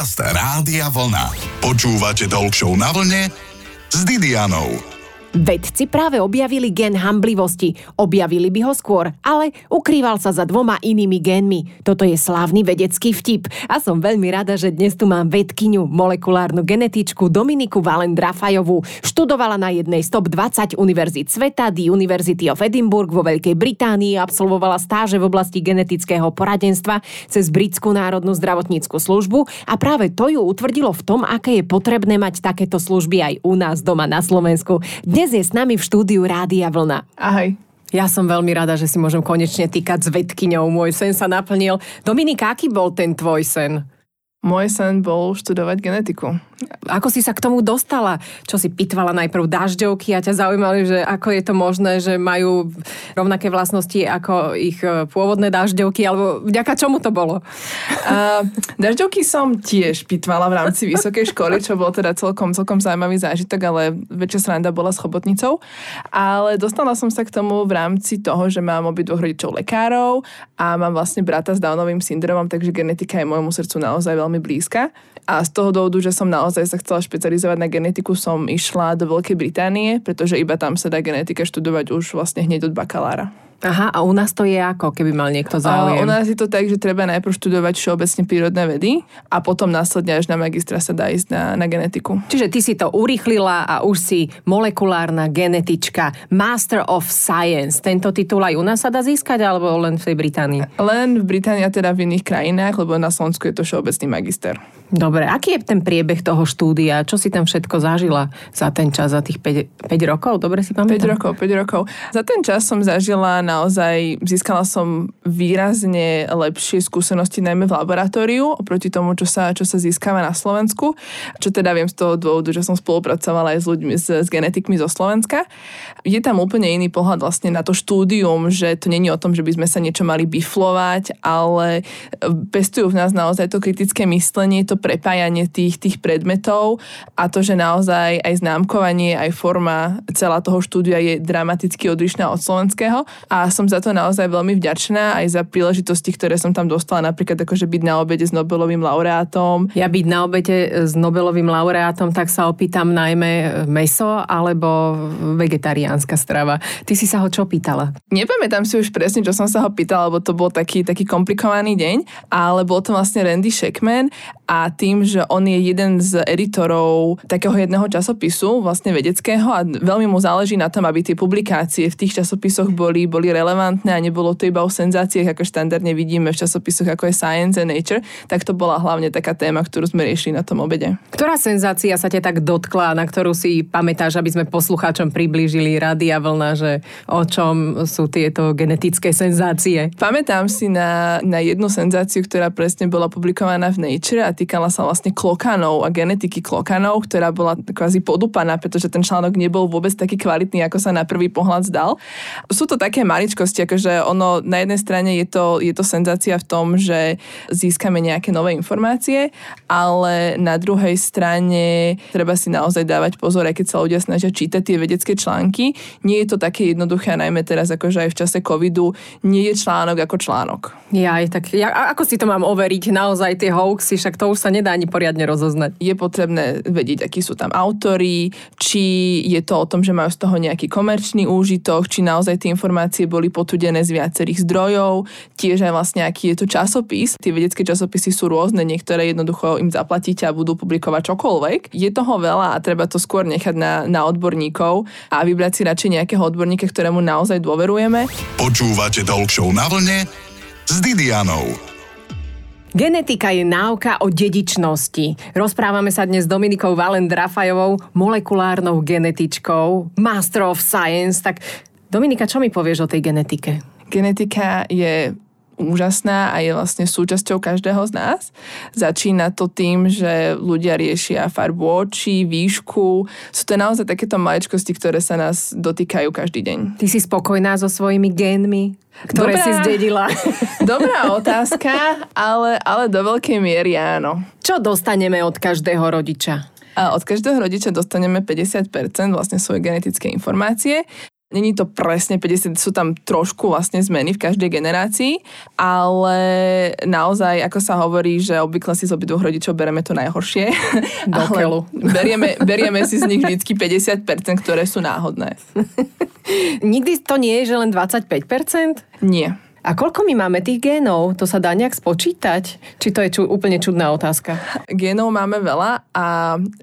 Podcast Rádia Vlna. Počúvate Talk na vlne s Didianou. Vedci práve objavili gen hamblivosti. Objavili by ho skôr, ale ukrýval sa za dvoma inými génmi. Toto je slávny vedecký vtip. A som veľmi rada, že dnes tu mám vedkyňu, molekulárnu genetičku Dominiku Valen Drafajovú. Študovala na jednej z top 20 univerzít sveta, The University of Edinburgh vo Veľkej Británii, absolvovala stáže v oblasti genetického poradenstva cez Britskú národnú zdravotníckú službu a práve to ju utvrdilo v tom, aké je potrebné mať takéto služby aj u nás doma na Slovensku. Dnes dnes je s nami v štúdiu Rádia Vlna. Ahoj. Ja som veľmi rada, že si môžem konečne týkať s vedkyňou. Môj sen sa naplnil. Dominika, aký bol ten tvoj sen? Môj sen bol študovať genetiku. Ako si sa k tomu dostala? Čo si pitvala najprv dažďovky a ťa zaujímali, že ako je to možné, že majú rovnaké vlastnosti ako ich e, pôvodné dažďovky, alebo vďaka čomu to bolo? Uh, dažďovky som tiež pitvala v rámci vysokej školy, čo bol teda celkom, celkom zaujímavý zážitok, ale väčšia sranda bola s chobotnicou. Ale dostala som sa k tomu v rámci toho, že mám obidvoch rodičov lekárov a mám vlastne brata s Downovým syndromom, takže genetika je môjmu srdcu naozaj veľmi blízka. A z toho dôvodu, že som naozaj sa chcela špecializovať na genetiku, som išla do Veľkej Británie, pretože iba tam sa dá genetika študovať už vlastne hneď od bakalára. Aha, a u nás to je ako, keby mal niekto záujem? A u nás je to tak, že treba najprv študovať všeobecne prírodné vedy a potom následne až na magistra sa dá ísť na, na genetiku. Čiže ty si to urýchlila a už si molekulárna genetička, Master of Science. Tento titul aj u nás sa dá získať, alebo len v tej Británii? Len v Británii a teda v iných krajinách, lebo na Slovensku je to všeobecný magister. Dobre, aký je ten priebeh toho štúdia? Čo si tam všetko zažila za ten čas, za tých 5, 5 rokov? Dobre si pamätám? 5 rokov, 5 rokov. Za ten čas som zažila naozaj, získala som výrazne lepšie skúsenosti najmä v laboratóriu oproti tomu, čo sa, čo sa získava na Slovensku. Čo teda viem z toho dôvodu, že som spolupracovala aj s ľuďmi, s, s genetikmi zo Slovenska. Je tam úplne iný pohľad vlastne na to štúdium, že to není o tom, že by sme sa niečo mali biflovať, ale pestujú v nás naozaj to kritické myslenie, to prepájanie tých, tých predmetov a to, že naozaj aj známkovanie, aj forma celá toho štúdia je dramaticky odlišná od slovenského a som za to naozaj veľmi vďačná aj za príležitosti, ktoré som tam dostala, napríklad akože byť na obede s Nobelovým laureátom. Ja byť na obede s Nobelovým laureátom, tak sa opýtam najmä meso alebo vegetariánska strava. Ty si sa ho čo pýtala? Nepamätám si už presne, čo som sa ho pýtala, lebo to bol taký, taký komplikovaný deň, ale bol to vlastne Randy Shackman a tým, že on je jeden z editorov takého jedného časopisu, vlastne vedeckého a veľmi mu záleží na tom, aby tie publikácie v tých časopisoch boli, boli relevantné a nebolo to iba o senzáciách, ako štandardne vidíme v časopisoch ako je Science and Nature, tak to bola hlavne taká téma, ktorú sme riešili na tom obede. Ktorá senzácia sa ťa tak dotkla, na ktorú si pamätáš, aby sme poslucháčom priblížili Rádia Vlna, že o čom sú tieto genetické senzácie? Pamätám si na, na jednu senzáciu, ktorá presne bola publikovaná v Nature a týkala sa vlastne klokanov a genetiky klokanov, ktorá bola kvázi podupaná, pretože ten článok nebol vôbec taký kvalitný, ako sa na prvý pohľad zdal. Sú to také maličkosti, akože ono na jednej strane je to, je to senzácia v tom, že získame nejaké nové informácie, ale na druhej strane treba si naozaj dávať pozor, aj keď sa ľudia snažia čítať tie vedecké články. Nie je to také jednoduché, najmä teraz akože aj v čase covidu, nie je článok ako článok. Ja, tak ja, ako si to mám overiť? Naozaj tie hoaxy, však to už sa nedá ani poriadne rozoznať. Je potrebné vedieť, akí sú tam autory, či je to o tom, že majú z toho nejaký komerčný úžitok, či naozaj tie informácie boli potudené z viacerých zdrojov, tiež aj vlastne aký je to časopis. Tie vedecké časopisy sú rôzne, niektoré jednoducho im zaplatíte a budú publikovať čokoľvek. Je toho veľa a treba to skôr nechať na, na odborníkov a vybrať si radšej nejakého odborníka, ktorému naozaj dôverujeme. Počúvate Talk na vlne s Didianou. Genetika je náuka o dedičnosti. Rozprávame sa dnes s Dominikou Valen Drafajovou, molekulárnou genetičkou, Master of Science. Tak Dominika, čo mi povieš o tej genetike? Genetika je úžasná a je vlastne súčasťou každého z nás. Začína to tým, že ľudia riešia farbu očí, výšku. Sú to naozaj takéto maličkosti, ktoré sa nás dotýkajú každý deň. Ty si spokojná so svojimi génmi? ktoré Dobrá. si zdedila? Dobrá otázka, ale, ale do veľkej miery áno. Čo dostaneme od každého rodiča? A od každého rodiča dostaneme 50% vlastne svoje genetické informácie Není to presne 50, sú tam trošku vlastne zmeny v každej generácii, ale naozaj, ako sa hovorí, že obvykle si z obidvoch rodičov bereme to najhoršie. Do keľu. berieme, berieme si z nich vždy 50%, ktoré sú náhodné. Nikdy to nie je, že len 25%? Nie. A koľko my máme tých génov? To sa dá nejak spočítať? Či to je ču, úplne čudná otázka? Génov máme veľa a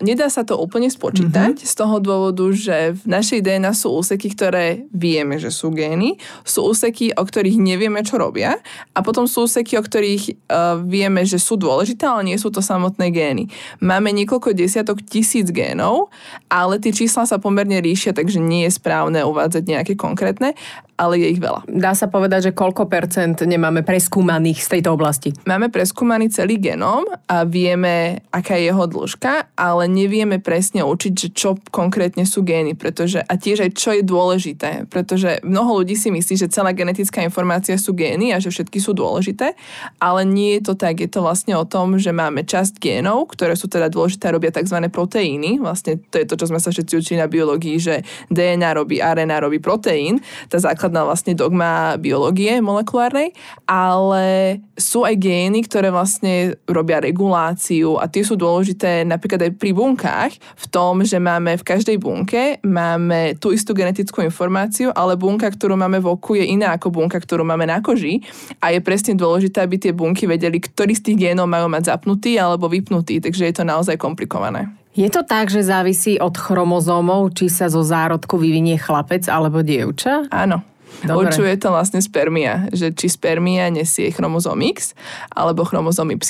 nedá sa to úplne spočítať mm-hmm. z toho dôvodu, že v našej DNA sú úseky, ktoré vieme, že sú gény, sú úseky, o ktorých nevieme, čo robia a potom sú úseky, o ktorých uh, vieme, že sú dôležité, ale nie sú to samotné gény. Máme niekoľko desiatok tisíc génov, ale tie čísla sa pomerne ríšia, takže nie je správne uvádzať nejaké konkrétne ale je ich veľa. Dá sa povedať, že koľko percent nemáme preskúmaných z tejto oblasti? Máme preskúmaný celý genom a vieme, aká je jeho dĺžka, ale nevieme presne učiť, že čo konkrétne sú gény, pretože a tiež aj čo je dôležité, pretože mnoho ľudí si myslí, že celá genetická informácia sú gény a že všetky sú dôležité, ale nie je to tak. Je to vlastne o tom, že máme časť génov, ktoré sú teda dôležité, robia tzv. proteíny. Vlastne to je to, čo sme sa všetci učili na biológii, že DNA robí RNA, robí proteín. Tá základ základná vlastne dogma biológie molekulárnej, ale sú aj gény, ktoré vlastne robia reguláciu a tie sú dôležité napríklad aj pri bunkách v tom, že máme v každej bunke máme tú istú genetickú informáciu, ale bunka, ktorú máme v oku je iná ako bunka, ktorú máme na koži a je presne dôležité, aby tie bunky vedeli, ktorý z tých génov majú mať zapnutý alebo vypnutý, takže je to naozaj komplikované. Je to tak, že závisí od chromozómov, či sa zo zárodku vyvinie chlapec alebo dievča? Áno. Dobre. Určuje to vlastne spermia, že či spermia nesie chromozom X alebo chromozom Y.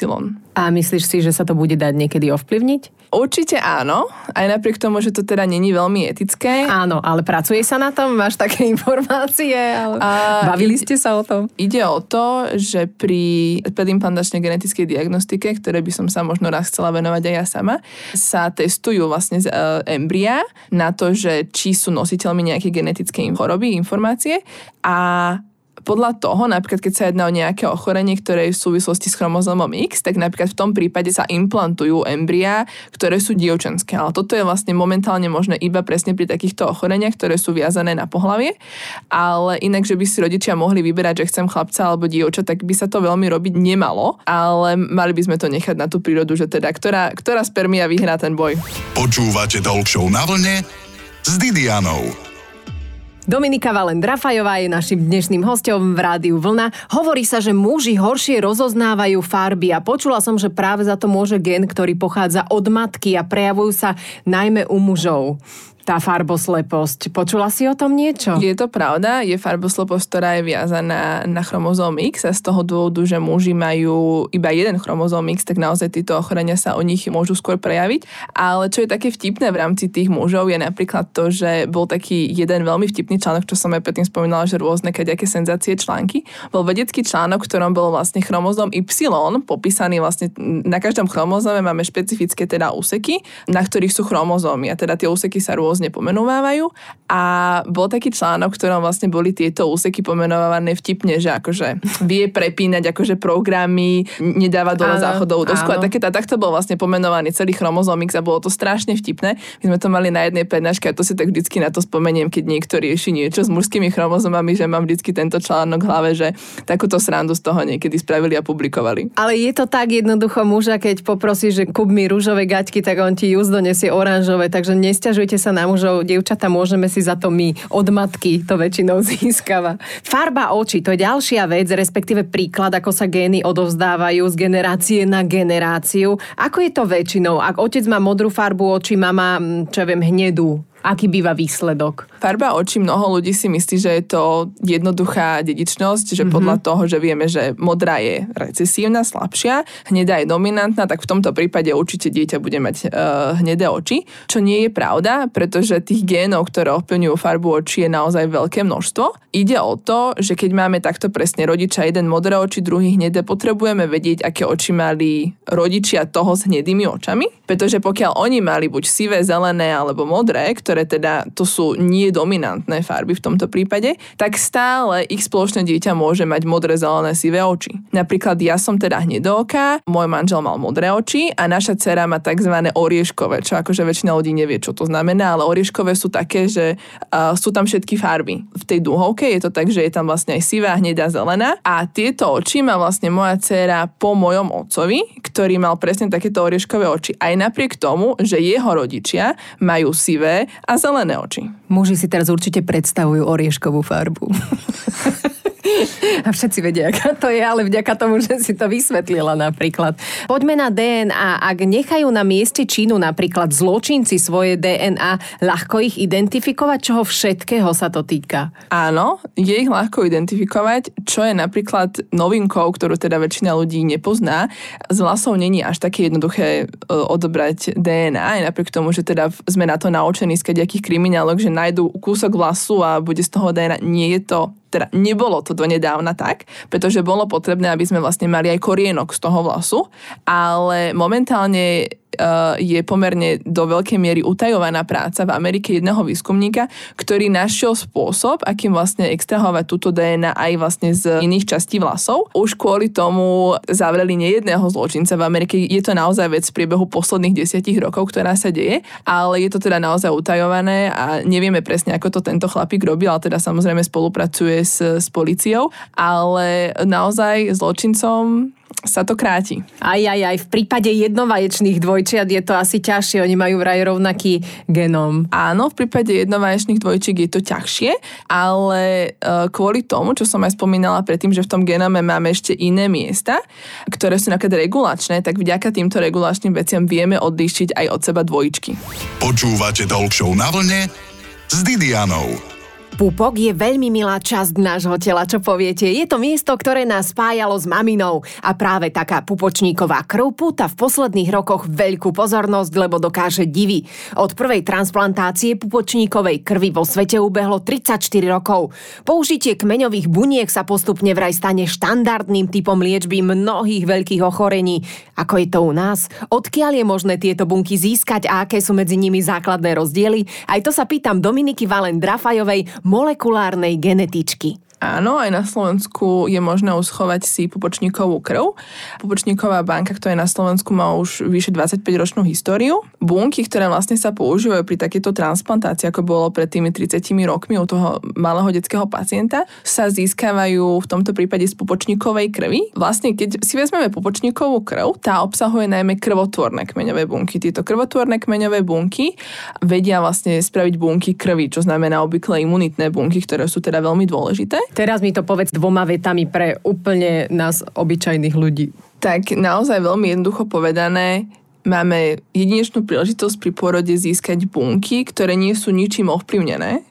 A myslíš si, že sa to bude dať niekedy ovplyvniť? Určite áno, aj napriek tomu, že to teda není veľmi etické. Áno, ale pracuje sa na tom? Máš také informácie? Ale... A Bavili ste sa o tom? Ide o to, že pri pedimplantačnej genetickej diagnostike, ktoré by som sa možno raz chcela venovať aj ja sama, sa testujú vlastne z uh, embria na to, že či sú nositeľmi nejaké genetické choroby, informácie a podľa toho, napríklad keď sa jedná o nejaké ochorenie, ktoré je v súvislosti s chromozomom X, tak napríklad v tom prípade sa implantujú embria, ktoré sú dievčenské. Ale toto je vlastne momentálne možné iba presne pri takýchto ochoreniach, ktoré sú viazané na pohlavie. Ale inak, že by si rodičia mohli vyberať, že chcem chlapca alebo dievča, tak by sa to veľmi robiť nemalo. Ale mali by sme to nechať na tú prírodu, že teda ktorá, ktorá spermia vyhrá ten boj. Počúvate Talk na vlne s Didianou. Dominika Valen Drafajová je našim dnešným hostom v Rádiu Vlna. Hovorí sa, že muži horšie rozoznávajú farby a počula som, že práve za to môže gen, ktorý pochádza od matky a prejavujú sa najmä u mužov tá farbosleposť. Počula si o tom niečo? Je to pravda, je farbosleposť, ktorá je viazaná na chromozóm X a z toho dôvodu, že muži majú iba jeden chromozóm X, tak naozaj tieto ochorenia sa o nich môžu skôr prejaviť. Ale čo je také vtipné v rámci tých mužov je napríklad to, že bol taký jeden veľmi vtipný článok, čo som aj predtým spomínala, že rôzne kadejaké senzácie články. Bol vedecký článok, ktorom bol vlastne chromozóm Y popísaný vlastne na každom chromozóme máme špecifické teda úseky, na ktorých sú chromozómy a teda tie úseky sa rôzne rôzne pomenovávajú a bol taký článok, v ktorom vlastne boli tieto úseky pomenované vtipne, že akože vie prepínať akože programy, nedáva dole záchodovú dosku a také, a takto bol vlastne pomenovaný celý chromozomix a bolo to strašne vtipné. My sme to mali na jednej prednáške a to si tak vždycky na to spomeniem, keď niekto rieši niečo s mužskými chromozomami, že mám vždycky tento článok v hlave, že takúto srandu z toho niekedy spravili a publikovali. Ale je to tak jednoducho muža, keď poprosí, že kúp mi rúžové gaťky, tak on ti just donesie oranžové, takže nestiažujte sa na mužov, dievčata, môžeme si za to my od matky to väčšinou získava. Farba očí, to je ďalšia vec, respektíve príklad, ako sa gény odovzdávajú z generácie na generáciu. Ako je to väčšinou? Ak otec má modrú farbu očí, mama, čo ja viem, hnedú, Aký býva výsledok? Farba očí mnoho ľudí si myslí, že je to jednoduchá dedičnosť, že mm-hmm. podľa toho, že vieme, že modrá je recesívna, slabšia, hnedá je dominantná, tak v tomto prípade určite dieťa bude mať uh, hnedé oči, čo nie je pravda, pretože tých génov, ktoré ovplyvňujú farbu očí je naozaj veľké množstvo. Ide o to, že keď máme takto presne rodiča, jeden modré oči, druhý hnedé, potrebujeme vedieť, aké oči mali rodičia toho s hnedými očami, pretože pokiaľ oni mali buď sivé, zelené alebo modré, ktoré teda to sú nie dominantné farby v tomto prípade, tak stále ich spoločné dieťa môže mať modré, zelené, sivé oči. Napríklad ja som teda hnedooká, môj manžel mal modré oči a naša dcera má tzv. orieškové, čo akože väčšina ľudí nevie, čo to znamená, ale orieškové sú také, že uh, sú tam všetky farby. V tej dúhovke je to tak, že je tam vlastne aj sivá, hnedá, zelená a tieto oči má vlastne moja dcera po mojom otcovi, ktorý mal presne takéto orieškové oči, aj napriek tomu, že jeho rodičia majú sivé a zelené oči. Muži si teraz určite predstavujú orieškovú farbu. A všetci vedia, aká to je, ale vďaka tomu, že si to vysvetlila napríklad. Poďme na DNA. Ak nechajú na mieste činu napríklad zločinci svoje DNA, ľahko ich identifikovať, čoho všetkého sa to týka? Áno, je ich ľahko identifikovať, čo je napríklad novinkou, ktorú teda väčšina ľudí nepozná. Z vlasov není až také jednoduché e, odobrať DNA, aj napriek tomu, že teda sme na to naučení z kadejakých kriminálok, že nájdú kúsok vlasu a bude z toho DNA. Nie je to teda nebolo to donedávna tak, pretože bolo potrebné, aby sme vlastne mali aj korienok z toho vlasu, ale momentálne je pomerne do veľkej miery utajovaná práca v Amerike jedného výskumníka, ktorý našiel spôsob, akým vlastne extrahovať túto DNA aj vlastne z iných častí vlasov. Už kvôli tomu zavreli nejedného zločinca v Amerike. Je to naozaj vec v priebehu posledných desiatich rokov, ktorá sa deje, ale je to teda naozaj utajované a nevieme presne, ako to tento chlapík robil, ale teda samozrejme spolupracuje s, s policiou, ale naozaj zločincom sa to kráti. Aj, aj, aj. V prípade jednovaječných dvojčiat je to asi ťažšie. Oni majú vraj rovnaký genom. Áno, v prípade jednovaječných dvojčiek je to ťažšie, ale e, kvôli tomu, čo som aj spomínala predtým, že v tom genome máme ešte iné miesta, ktoré sú napríklad regulačné, tak vďaka týmto regulačným veciam vieme odlíšiť aj od seba dvojičky. Počúvate Talk na vlne s Didianou. Pupok je veľmi milá časť nášho tela, čo poviete. Je to miesto, ktoré nás spájalo s maminou a práve taká pupočníková krv púta v posledných rokoch veľkú pozornosť, lebo dokáže divy. Od prvej transplantácie pupočníkovej krvi vo svete ubehlo 34 rokov. Použitie kmeňových buniek sa postupne vraj stane štandardným typom liečby mnohých veľkých ochorení. Ako je to u nás? Odkiaľ je možné tieto bunky získať a aké sú medzi nimi základné rozdiely? Aj to sa pýtam Dominiky Valen Drafajovej, molekulárnej genetičky. Áno, aj na Slovensku je možné uschovať si pupočníkovú krv. Pupočníková banka, ktorá je na Slovensku, má už vyše 25-ročnú históriu. Bunky, ktoré vlastne sa používajú pri takéto transplantácii, ako bolo pred tými 30 rokmi u toho malého detského pacienta, sa získavajú v tomto prípade z pupočníkovej krvi. Vlastne, keď si vezmeme pupočníkovú krv, tá obsahuje najmä krvotvorné kmeňové bunky. Tieto krvotvorné kmeňové bunky vedia vlastne spraviť bunky krvi, čo znamená obvykle imunitné bunky, ktoré sú teda veľmi dôležité. Teraz mi to povedz dvoma vetami pre úplne nás obyčajných ľudí. Tak naozaj veľmi jednoducho povedané, máme jedinečnú príležitosť pri pôrode získať bunky, ktoré nie sú ničím ovplyvnené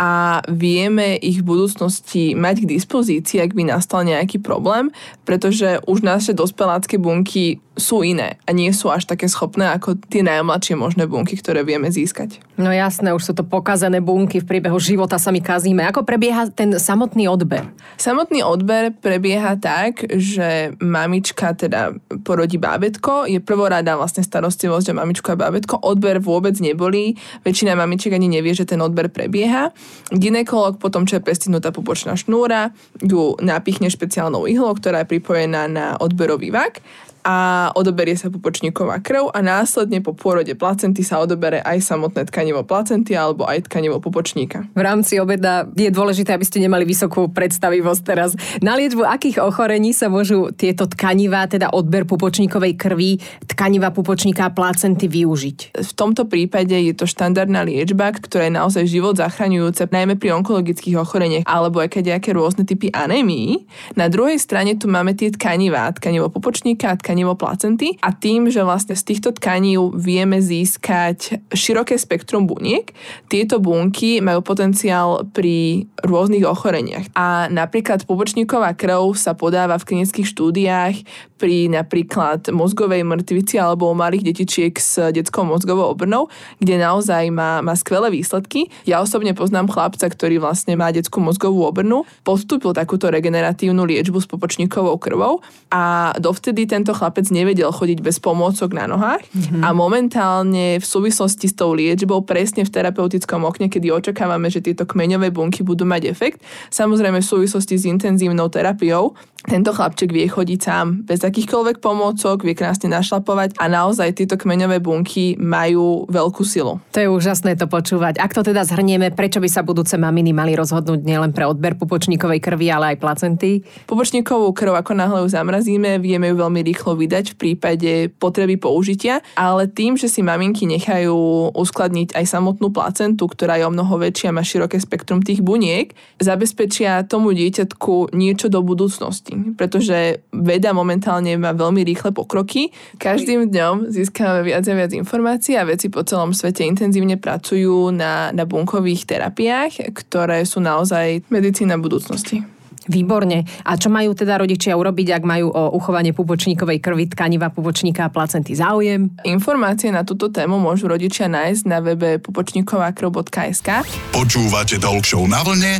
a vieme ich v budúcnosti mať k dispozícii, ak by nastal nejaký problém, pretože už naše dospelácké bunky sú iné a nie sú až také schopné ako tie najmladšie možné bunky, ktoré vieme získať. No jasné, už sú to pokazené bunky, v priebehu života sa my kazíme. Ako prebieha ten samotný odber? Samotný odber prebieha tak, že mamička teda porodí bábetko, je prvorada vlastne starostlivosť o mamičku a bábetko, odber vôbec nebolí, väčšina mamičiek ani nevie, že ten odber prebieha. Ginekolog potom, čo je prestihnutá pupočná šnúra, ju napichne špeciálnou ihlou, ktorá je pripojená na odberový vak a odoberie sa pupočníková krv a následne po pôrode placenty sa odobere aj samotné tkanivo placenty alebo aj tkanivo pupočníka. V rámci obeda je dôležité, aby ste nemali vysokú predstavivosť teraz. Na liečbu akých ochorení sa môžu tieto tkanivá, teda odber pupočníkovej krvi, tkaniva pupočníka a placenty využiť? V tomto prípade je to štandardná liečba, ktorá je naozaj život zachraňujúca, najmä pri onkologických ochoreniach alebo aj nejaké rôzne typy anémií. Na druhej strane tu máme tie tkanivá, tkanivo pupočníka a tkanivo placenty a tým, že vlastne z týchto tkaní vieme získať široké spektrum buniek, tieto bunky majú potenciál pri rôznych ochoreniach. A napríklad pupočníková krv sa podáva v klinických štúdiách pri napríklad mozgovej mŕtvici alebo u malých detičiek s detskou mozgovou obrnou, kde naozaj má, má skvelé výsledky. Ja osobne poznám chlapca, ktorý vlastne má detskú mozgovú obrnu, podstúpil takúto regeneratívnu liečbu s popočníkovou krvou a dovtedy tento chlapec nevedel chodiť bez pomôcok na nohách mm-hmm. a momentálne v súvislosti s tou liečbou presne v terapeutickom okne, kedy očakávame, že tieto kmeňové bunky budú mať efekt, samozrejme v súvislosti s intenzívnou terapiou, tento chlapček vie chodiť sám bez akýchkoľvek pomôcok, vie krásne našlapovať a naozaj tieto kmeňové bunky majú veľkú silu. To je úžasné to počúvať. Ak to teda zhrnieme, prečo by sa budúce maminy mali rozhodnúť nielen pre odber pupočníkovej krvi, ale aj placenty? Pupočníkovú krv, ako náhle ju zamrazíme, vieme ju veľmi rýchlo vydať v prípade potreby použitia, ale tým, že si maminky nechajú uskladniť aj samotnú placentu, ktorá je o mnoho väčšia, má široké spektrum tých buniek, zabezpečia tomu dieťatku niečo do budúcnosti budúcnosti, pretože veda momentálne má veľmi rýchle pokroky. Každým dňom získame viac a viac informácií a veci po celom svete intenzívne pracujú na, na bunkových terapiách, ktoré sú naozaj medicína budúcnosti. Výborne. A čo majú teda rodičia urobiť, ak majú o uchovanie pupočníkovej krvi, tkaniva, pupočníka a placenty záujem? Informácie na túto tému môžu rodičia nájsť na webe pupočníkovakrv.sk Počúvate Talk na vlne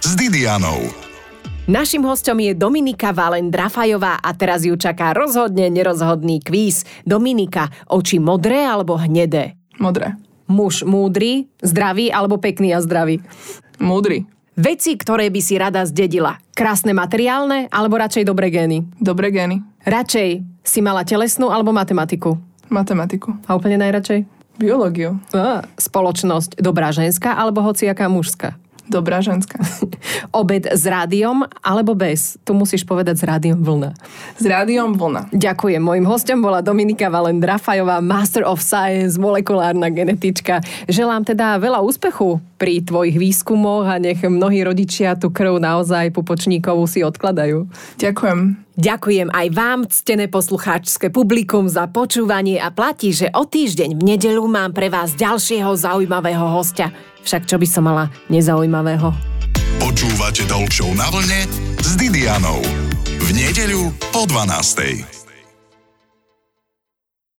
s Didianou. Našim hostom je Dominika Valen Drafajová a teraz ju čaká rozhodne nerozhodný kvíz. Dominika, oči modré alebo hnedé? Modré. Muž múdry, zdravý alebo pekný a zdravý? Múdry. Veci, ktoré by si rada zdedila. Krásne materiálne alebo radšej dobré gény? Dobré gény. Radšej si mala telesnú alebo matematiku? Matematiku. A úplne najradšej? Biológiu. A, spoločnosť dobrá ženská alebo hociaká mužská? Dobrá ženská. Obed s rádiom alebo bez? Tu musíš povedať s rádiom vlna. S rádiom vlna. Ďakujem. Mojím hostom bola Dominika Valen Drafajová, Master of Science, molekulárna genetička. Želám teda veľa úspechu pri tvojich výskumoch a nech mnohí rodičia tú krv naozaj pupočníkovú si odkladajú. Ďakujem. Ďakujem aj vám, ctené poslucháčske publikum, za počúvanie a platí, že o týždeň v nedelu mám pre vás ďalšieho zaujímavého hostia. Však čo by som mala nezaujímavého? Počúvate Talk na vlne s Didianou. V nedeľu po 12.